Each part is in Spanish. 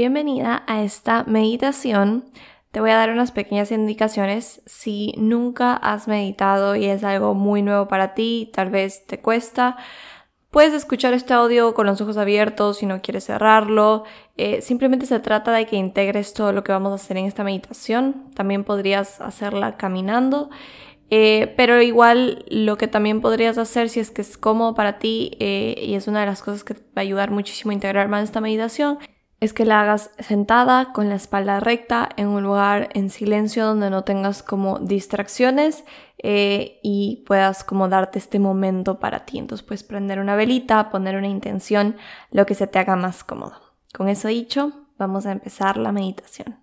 Bienvenida a esta meditación. Te voy a dar unas pequeñas indicaciones. Si nunca has meditado y es algo muy nuevo para ti, tal vez te cuesta, puedes escuchar este audio con los ojos abiertos si no quieres cerrarlo. Eh, simplemente se trata de que integres todo lo que vamos a hacer en esta meditación. También podrías hacerla caminando. Eh, pero igual lo que también podrías hacer si es que es cómodo para ti eh, y es una de las cosas que te va a ayudar muchísimo a integrar más esta meditación es que la hagas sentada con la espalda recta en un lugar en silencio donde no tengas como distracciones eh, y puedas como darte este momento para ti. Entonces puedes prender una velita, poner una intención, lo que se te haga más cómodo. Con eso dicho, vamos a empezar la meditación.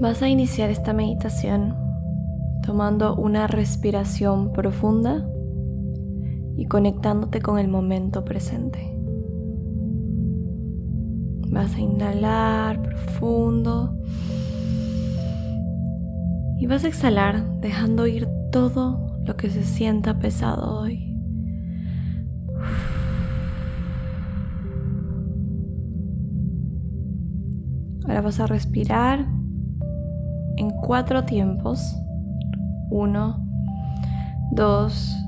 Vas a iniciar esta meditación tomando una respiración profunda y conectándote con el momento presente. Vas a inhalar profundo y vas a exhalar dejando ir todo lo que se sienta pesado hoy. Ahora vas a respirar en cuatro tiempos. Uno, dos,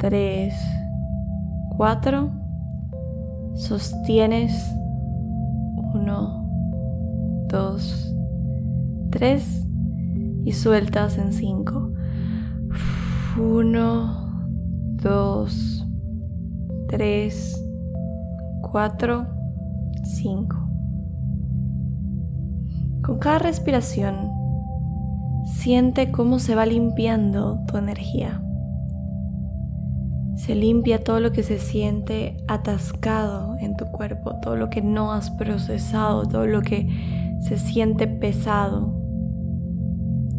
tres, cuatro. Sostienes. Uno, dos, tres. Y sueltas en cinco. Uno, dos, tres, cuatro, cinco. Con cada respiración, siente cómo se va limpiando tu energía. Se limpia todo lo que se siente atascado en tu cuerpo, todo lo que no has procesado, todo lo que se siente pesado,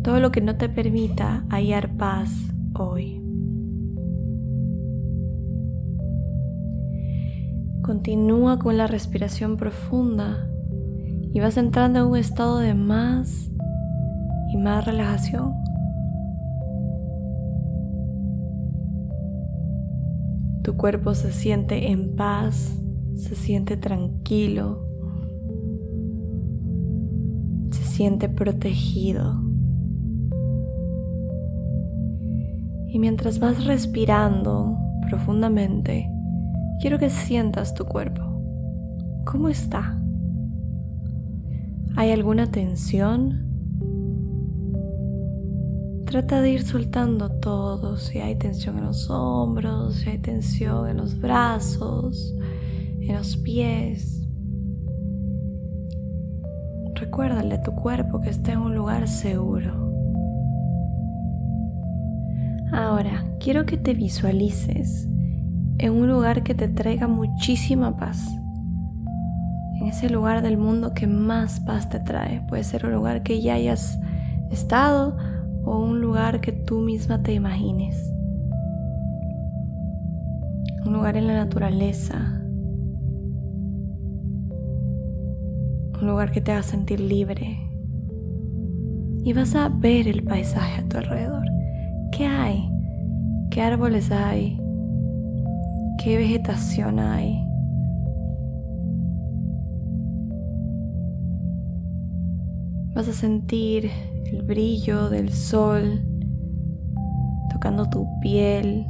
todo lo que no te permita hallar paz hoy. Continúa con la respiración profunda y vas entrando en un estado de más y más relajación. Tu cuerpo se siente en paz, se siente tranquilo, se siente protegido. Y mientras vas respirando profundamente, quiero que sientas tu cuerpo. ¿Cómo está? ¿Hay alguna tensión? Trata de ir soltando todo, si hay tensión en los hombros, si hay tensión en los brazos, en los pies. Recuérdale a tu cuerpo que está en un lugar seguro. Ahora, quiero que te visualices en un lugar que te traiga muchísima paz en ese lugar del mundo que más paz te trae. Puede ser un lugar que ya hayas estado o un lugar que tú misma te imagines. Un lugar en la naturaleza. Un lugar que te haga sentir libre. Y vas a ver el paisaje a tu alrededor. ¿Qué hay? ¿Qué árboles hay? ¿Qué vegetación hay? Vas a sentir el brillo del sol tocando tu piel.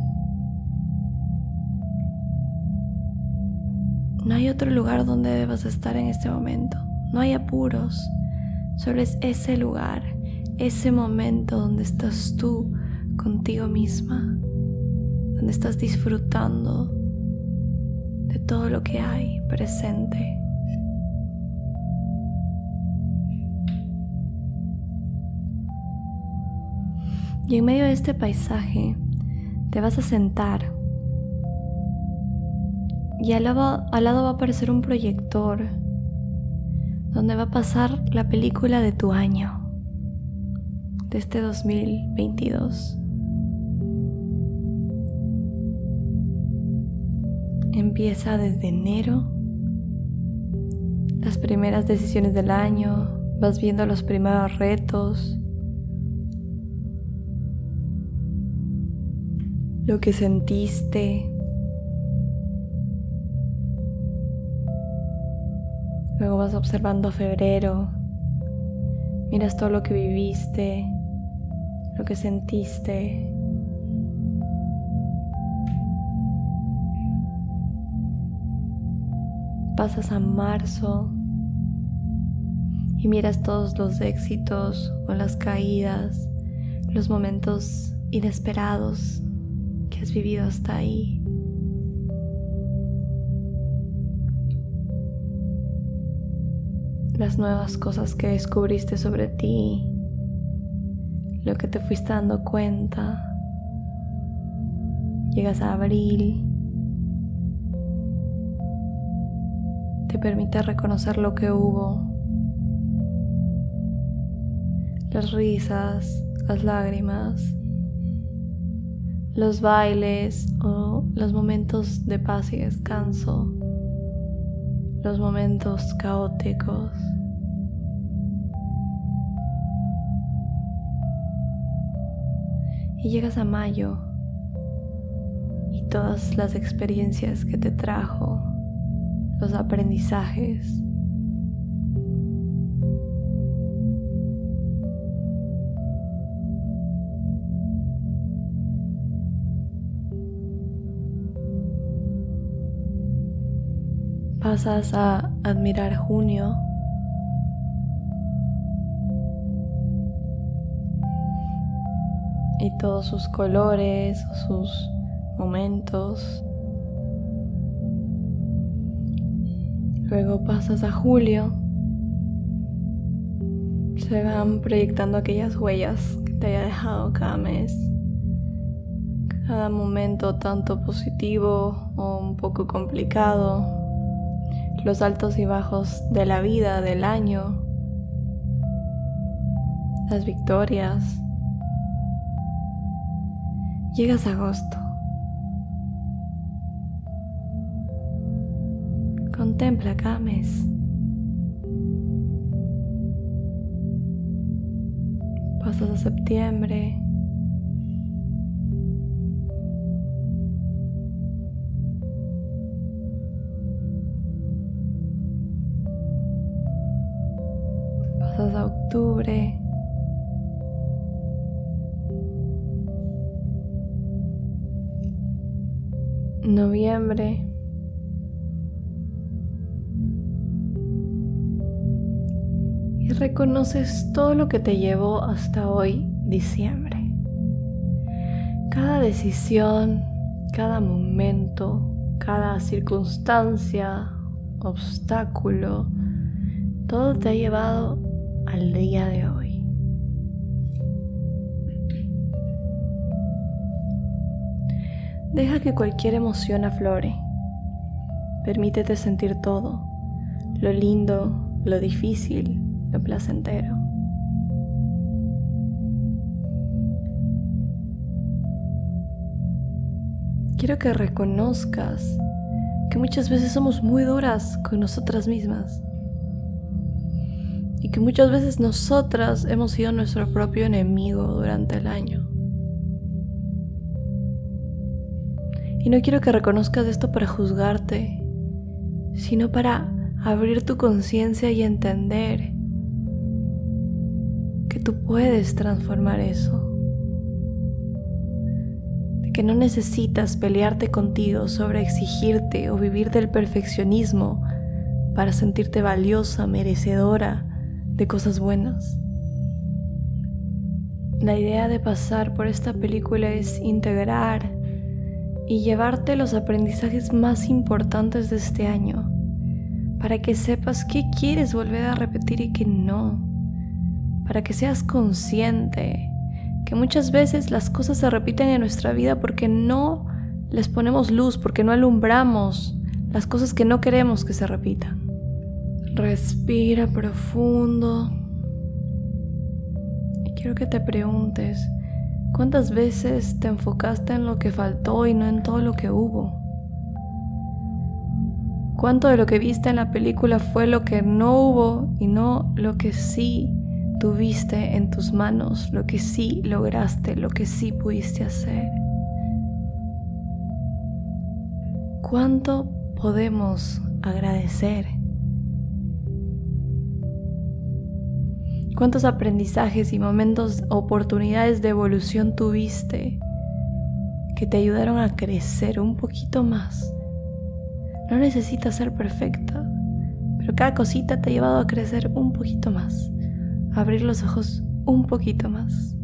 No hay otro lugar donde debas estar en este momento. No hay apuros. Solo es ese lugar, ese momento donde estás tú contigo misma, donde estás disfrutando de todo lo que hay presente. Y en medio de este paisaje te vas a sentar y al lado, al lado va a aparecer un proyector donde va a pasar la película de tu año, de este 2022. Empieza desde enero, las primeras decisiones del año, vas viendo los primeros retos, lo que sentiste. Luego vas observando febrero, miras todo lo que viviste, lo que sentiste. Pasas a marzo y miras todos los éxitos o las caídas, los momentos inesperados has vivido hasta ahí. Las nuevas cosas que descubriste sobre ti, lo que te fuiste dando cuenta. Llegas a abril, te permite reconocer lo que hubo, las risas, las lágrimas, los bailes o los momentos de paz y descanso, los momentos caóticos. Y llegas a mayo y todas las experiencias que te trajo, los aprendizajes, pasas a admirar junio, y todos sus colores, sus momentos. Luego pasas a julio, se van proyectando aquellas huellas que te haya dejado cada mes, cada momento tanto positivo o un poco complicado los altos y bajos de la vida, del año, las victorias. Llegas a agosto. Contempla cada. Pasas a septiembre. Octubre. Noviembre. Y reconoces todo lo que te llevó hasta hoy, diciembre. Cada decisión, cada momento, cada circunstancia, obstáculo, todo te ha llevado al día de hoy. Deja que cualquier emoción aflore. Permítete sentir todo, lo lindo, lo difícil, lo placentero. Quiero que reconozcas que muchas veces somos muy duras con nosotras mismas y que muchas veces nosotras hemos sido nuestro propio enemigo durante el año. Y no quiero que reconozcas esto para juzgarte, sino para abrir tu conciencia y entender que tú puedes transformar eso. De que no necesitas pelearte contigo sobre exigirte o vivir del perfeccionismo para sentirte valiosa, merecedora de cosas buenas. La idea de pasar por esta película es integrar y llevarte los aprendizajes más importantes de este año para que sepas qué quieres volver a repetir y qué no, para que seas consciente que muchas veces las cosas se repiten en nuestra vida porque no les ponemos luz, porque no alumbramos las cosas que no queremos que se repitan. Respira profundo. Y quiero que te preguntes, ¿cuántas veces te enfocaste en lo que faltó y no en todo lo que hubo? ¿Cuánto de lo que viste en la película fue lo que no hubo y no lo que sí tuviste en tus manos, lo que sí lograste, lo que sí pudiste hacer? ¿Cuánto podemos agradecer? ¿Cuántos aprendizajes y momentos, oportunidades de evolución tuviste que te ayudaron a crecer un poquito más? No necesitas ser perfecta, pero cada cosita te ha llevado a crecer un poquito más, a abrir los ojos un poquito más.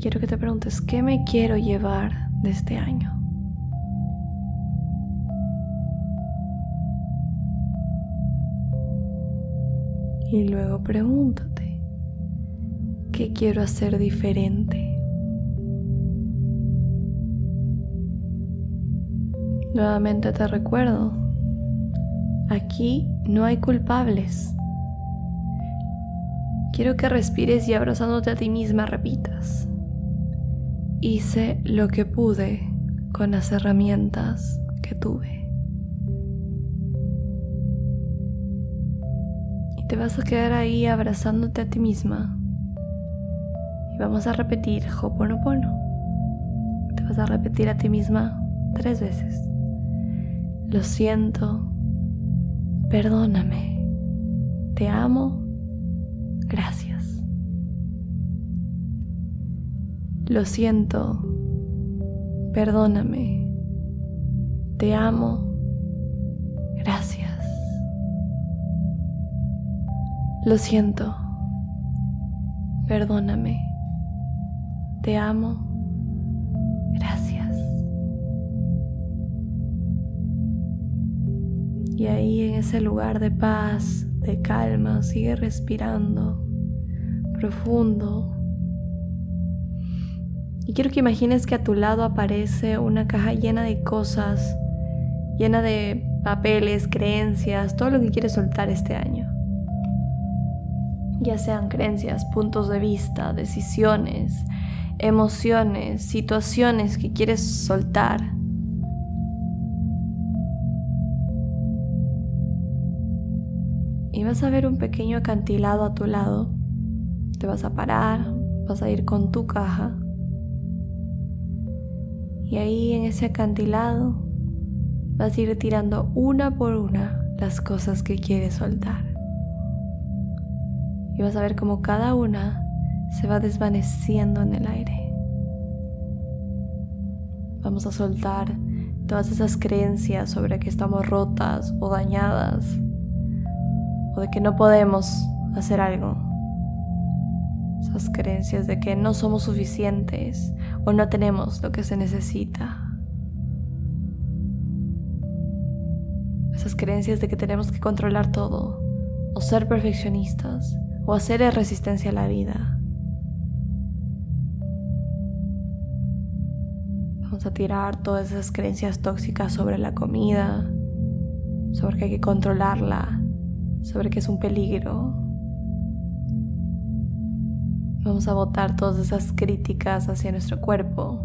Quiero que te preguntes, ¿qué me quiero llevar de este año? Y luego pregúntate, ¿qué quiero hacer diferente? Nuevamente te recuerdo, aquí no hay culpables. Quiero que respires y abrazándote a ti misma repitas. Hice lo que pude con las herramientas que tuve. Y te vas a quedar ahí abrazándote a ti misma. Y vamos a repetir Hoponopono. Te vas a repetir a ti misma tres veces. Lo siento. Perdóname. Te amo. Gracias. Lo siento, perdóname, te amo, gracias. Lo siento, perdóname, te amo, gracias. Y ahí en ese lugar de paz, de calma, sigue respirando profundo y quiero que imagines que a tu lado aparece una caja llena de cosas, llena de papeles, creencias, todo lo que quieres soltar este año. Ya sean creencias, puntos de vista, decisiones, emociones, situaciones que quieres soltar. Y vas a ver un pequeño acantilado a tu lado. Te vas a parar, vas a ir con tu caja y ahí en ese acantilado vas a ir tirando una por una las cosas que quieres soltar. Y vas a ver cómo cada una se va desvaneciendo en el aire. Vamos a soltar todas esas creencias sobre que estamos rotas o dañadas o de que no podemos hacer algo esas creencias de que no somos suficientes o no tenemos lo que se necesita. Esas creencias de que tenemos que controlar todo o ser perfeccionistas o hacer resistencia a la vida. Vamos a tirar todas esas creencias tóxicas sobre la comida, sobre que hay que controlarla, sobre que es un peligro, Vamos a botar todas esas críticas hacia nuestro cuerpo,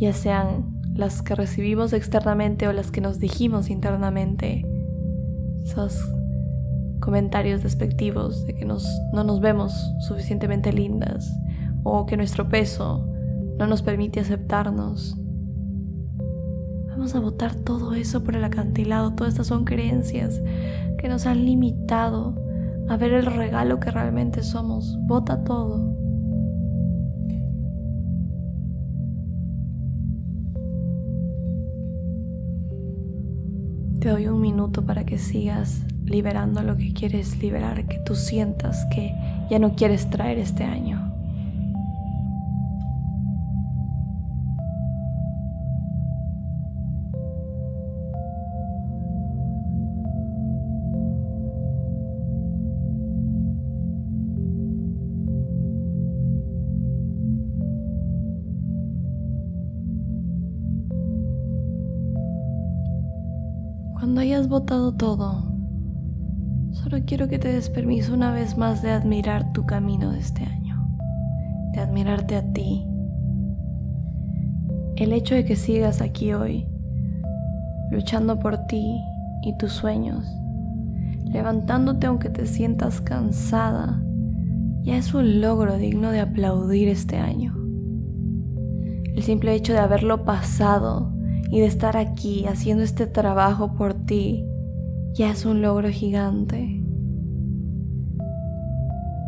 ya sean las que recibimos externamente o las que nos dijimos internamente. Esos comentarios despectivos de que no nos vemos suficientemente lindas o que nuestro peso no nos permite aceptarnos. Vamos a botar todo eso por el acantilado. Todas estas son creencias que nos han limitado a ver el regalo que realmente somos. Bota todo. Te doy un minuto para que sigas liberando lo que quieres liberar, que tú sientas que ya no quieres traer este año. Todo, solo quiero que te des permiso una vez más de admirar tu camino de este año, de admirarte a ti. El hecho de que sigas aquí hoy, luchando por ti y tus sueños, levantándote aunque te sientas cansada, ya es un logro digno de aplaudir este año. El simple hecho de haberlo pasado y de estar aquí haciendo este trabajo por ti ya es un logro gigante.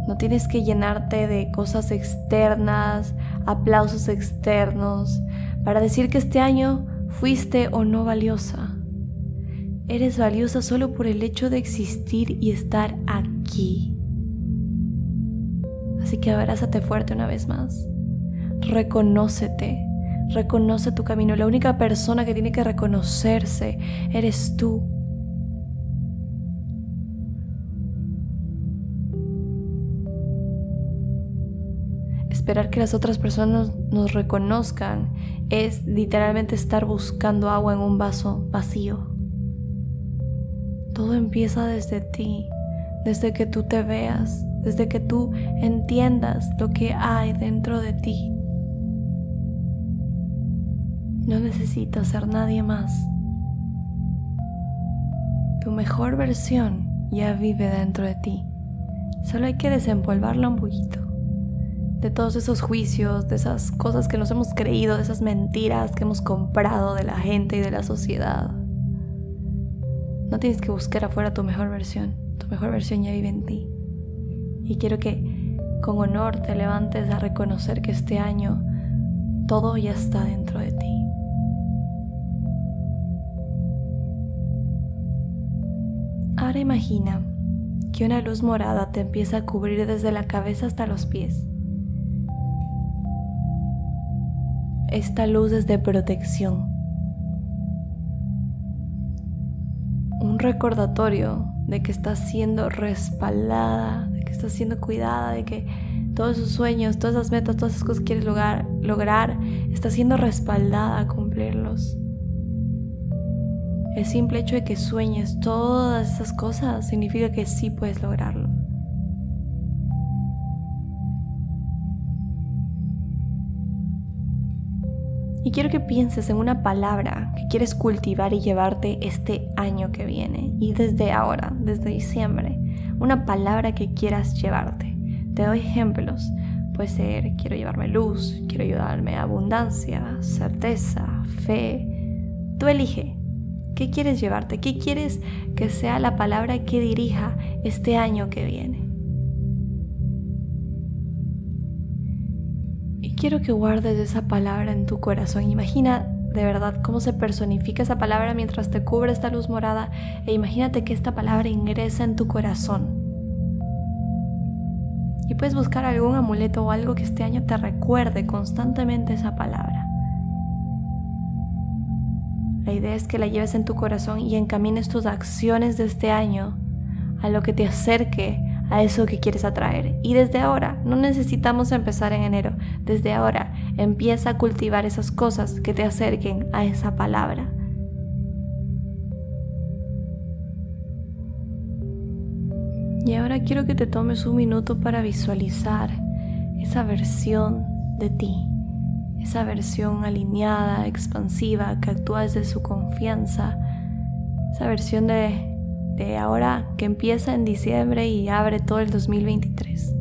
No tienes que llenarte de cosas externas, aplausos externos, para decir que este año fuiste o no valiosa. Eres valiosa solo por el hecho de existir y estar aquí. Así que abrázate fuerte una vez más. Reconócete, reconoce tu camino. La única persona que tiene que reconocerse eres tú. Esperar que las otras personas nos reconozcan es literalmente estar buscando agua en un vaso vacío. Todo empieza desde ti, desde que tú te veas, desde que tú entiendas lo que hay dentro de ti. No necesitas ser nadie más. Tu mejor versión ya vive dentro de ti. Solo hay que desempolvarla un poquito de todos esos juicios, de esas cosas que nos hemos creído, de esas mentiras que hemos comprado de la gente y de la sociedad. No tienes que buscar afuera tu mejor versión, tu mejor versión ya vive en ti. Y quiero que con honor te levantes a reconocer que este año todo ya está dentro de ti. Ahora imagina que una luz morada te empieza a cubrir desde la cabeza hasta los pies esta luz es de protección. Un recordatorio de que estás siendo respaldada, de que estás siendo cuidada, de que todos esos sueños, todas esas metas, todas esas cosas que quieres lograr, lograr estás siendo respaldada a cumplirlos. El simple hecho de que sueñes todas esas cosas significa que sí puedes lograrlo. Y quiero que pienses en una palabra que quieres cultivar y llevarte este año que viene y desde ahora, desde diciembre. Una palabra que quieras llevarte. Te doy ejemplos. Puede ser quiero llevarme luz, quiero ayudarme a abundancia, certeza, fe. Tú elige. ¿Qué quieres llevarte? ¿Qué quieres que sea la palabra que dirija este año que viene? Quiero que guardes esa palabra en tu corazón. Imagina de verdad cómo se personifica esa palabra mientras te cubre esta luz morada e imagínate que esta palabra ingresa en tu corazón. Y puedes buscar algún amuleto o algo que este año te recuerde constantemente esa palabra. La idea es que la lleves en tu corazón y encamines tus acciones de este año a lo que te acerque a eso que quieres atraer. Y desde ahora, no necesitamos empezar en enero, desde ahora empieza a cultivar esas cosas que te acerquen a esa palabra. Y ahora quiero que te tomes un minuto para visualizar esa versión de ti, esa versión alineada, expansiva, que actúa desde su confianza, esa versión de de ahora que empieza en diciembre y abre todo el 2023.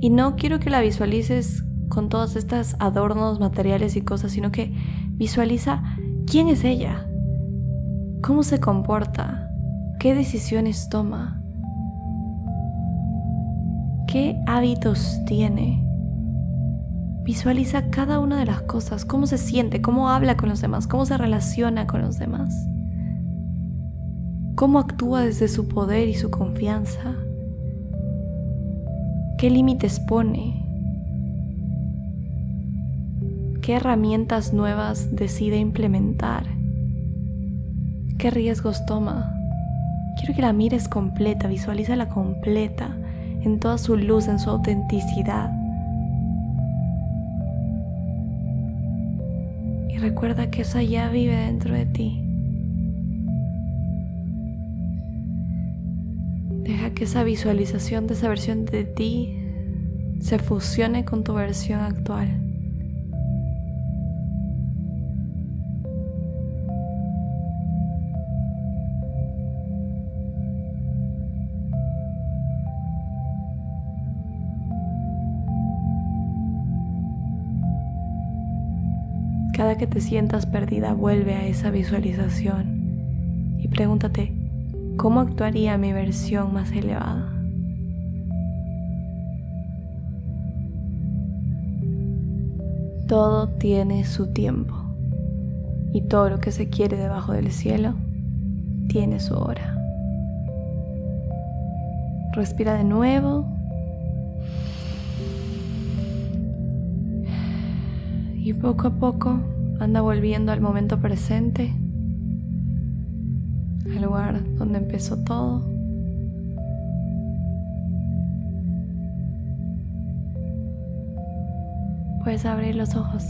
Y no quiero que la visualices con todos estos adornos materiales y cosas, sino que visualiza quién es ella, cómo se comporta, qué decisiones toma, qué hábitos tiene. Visualiza cada una de las cosas, cómo se siente, cómo habla con los demás, cómo se relaciona con los demás cómo actúa desde su poder y su confianza, qué límites pone, qué herramientas nuevas decide implementar, qué riesgos toma. Quiero que la mires completa, visualízala completa, en toda su luz, en su autenticidad. Y recuerda que eso ya vive dentro de ti. que esa visualización de esa versión de ti se fusione con tu versión actual. Cada que te sientas perdida, vuelve a esa visualización y pregúntate, ¿cómo actuaría mi versión más elevada? Todo tiene su tiempo y todo lo que se quiere debajo del cielo tiene su hora. Respira de nuevo. Y poco a poco anda volviendo al momento presente, al lugar donde empezó todo. Puedes abrir los ojos.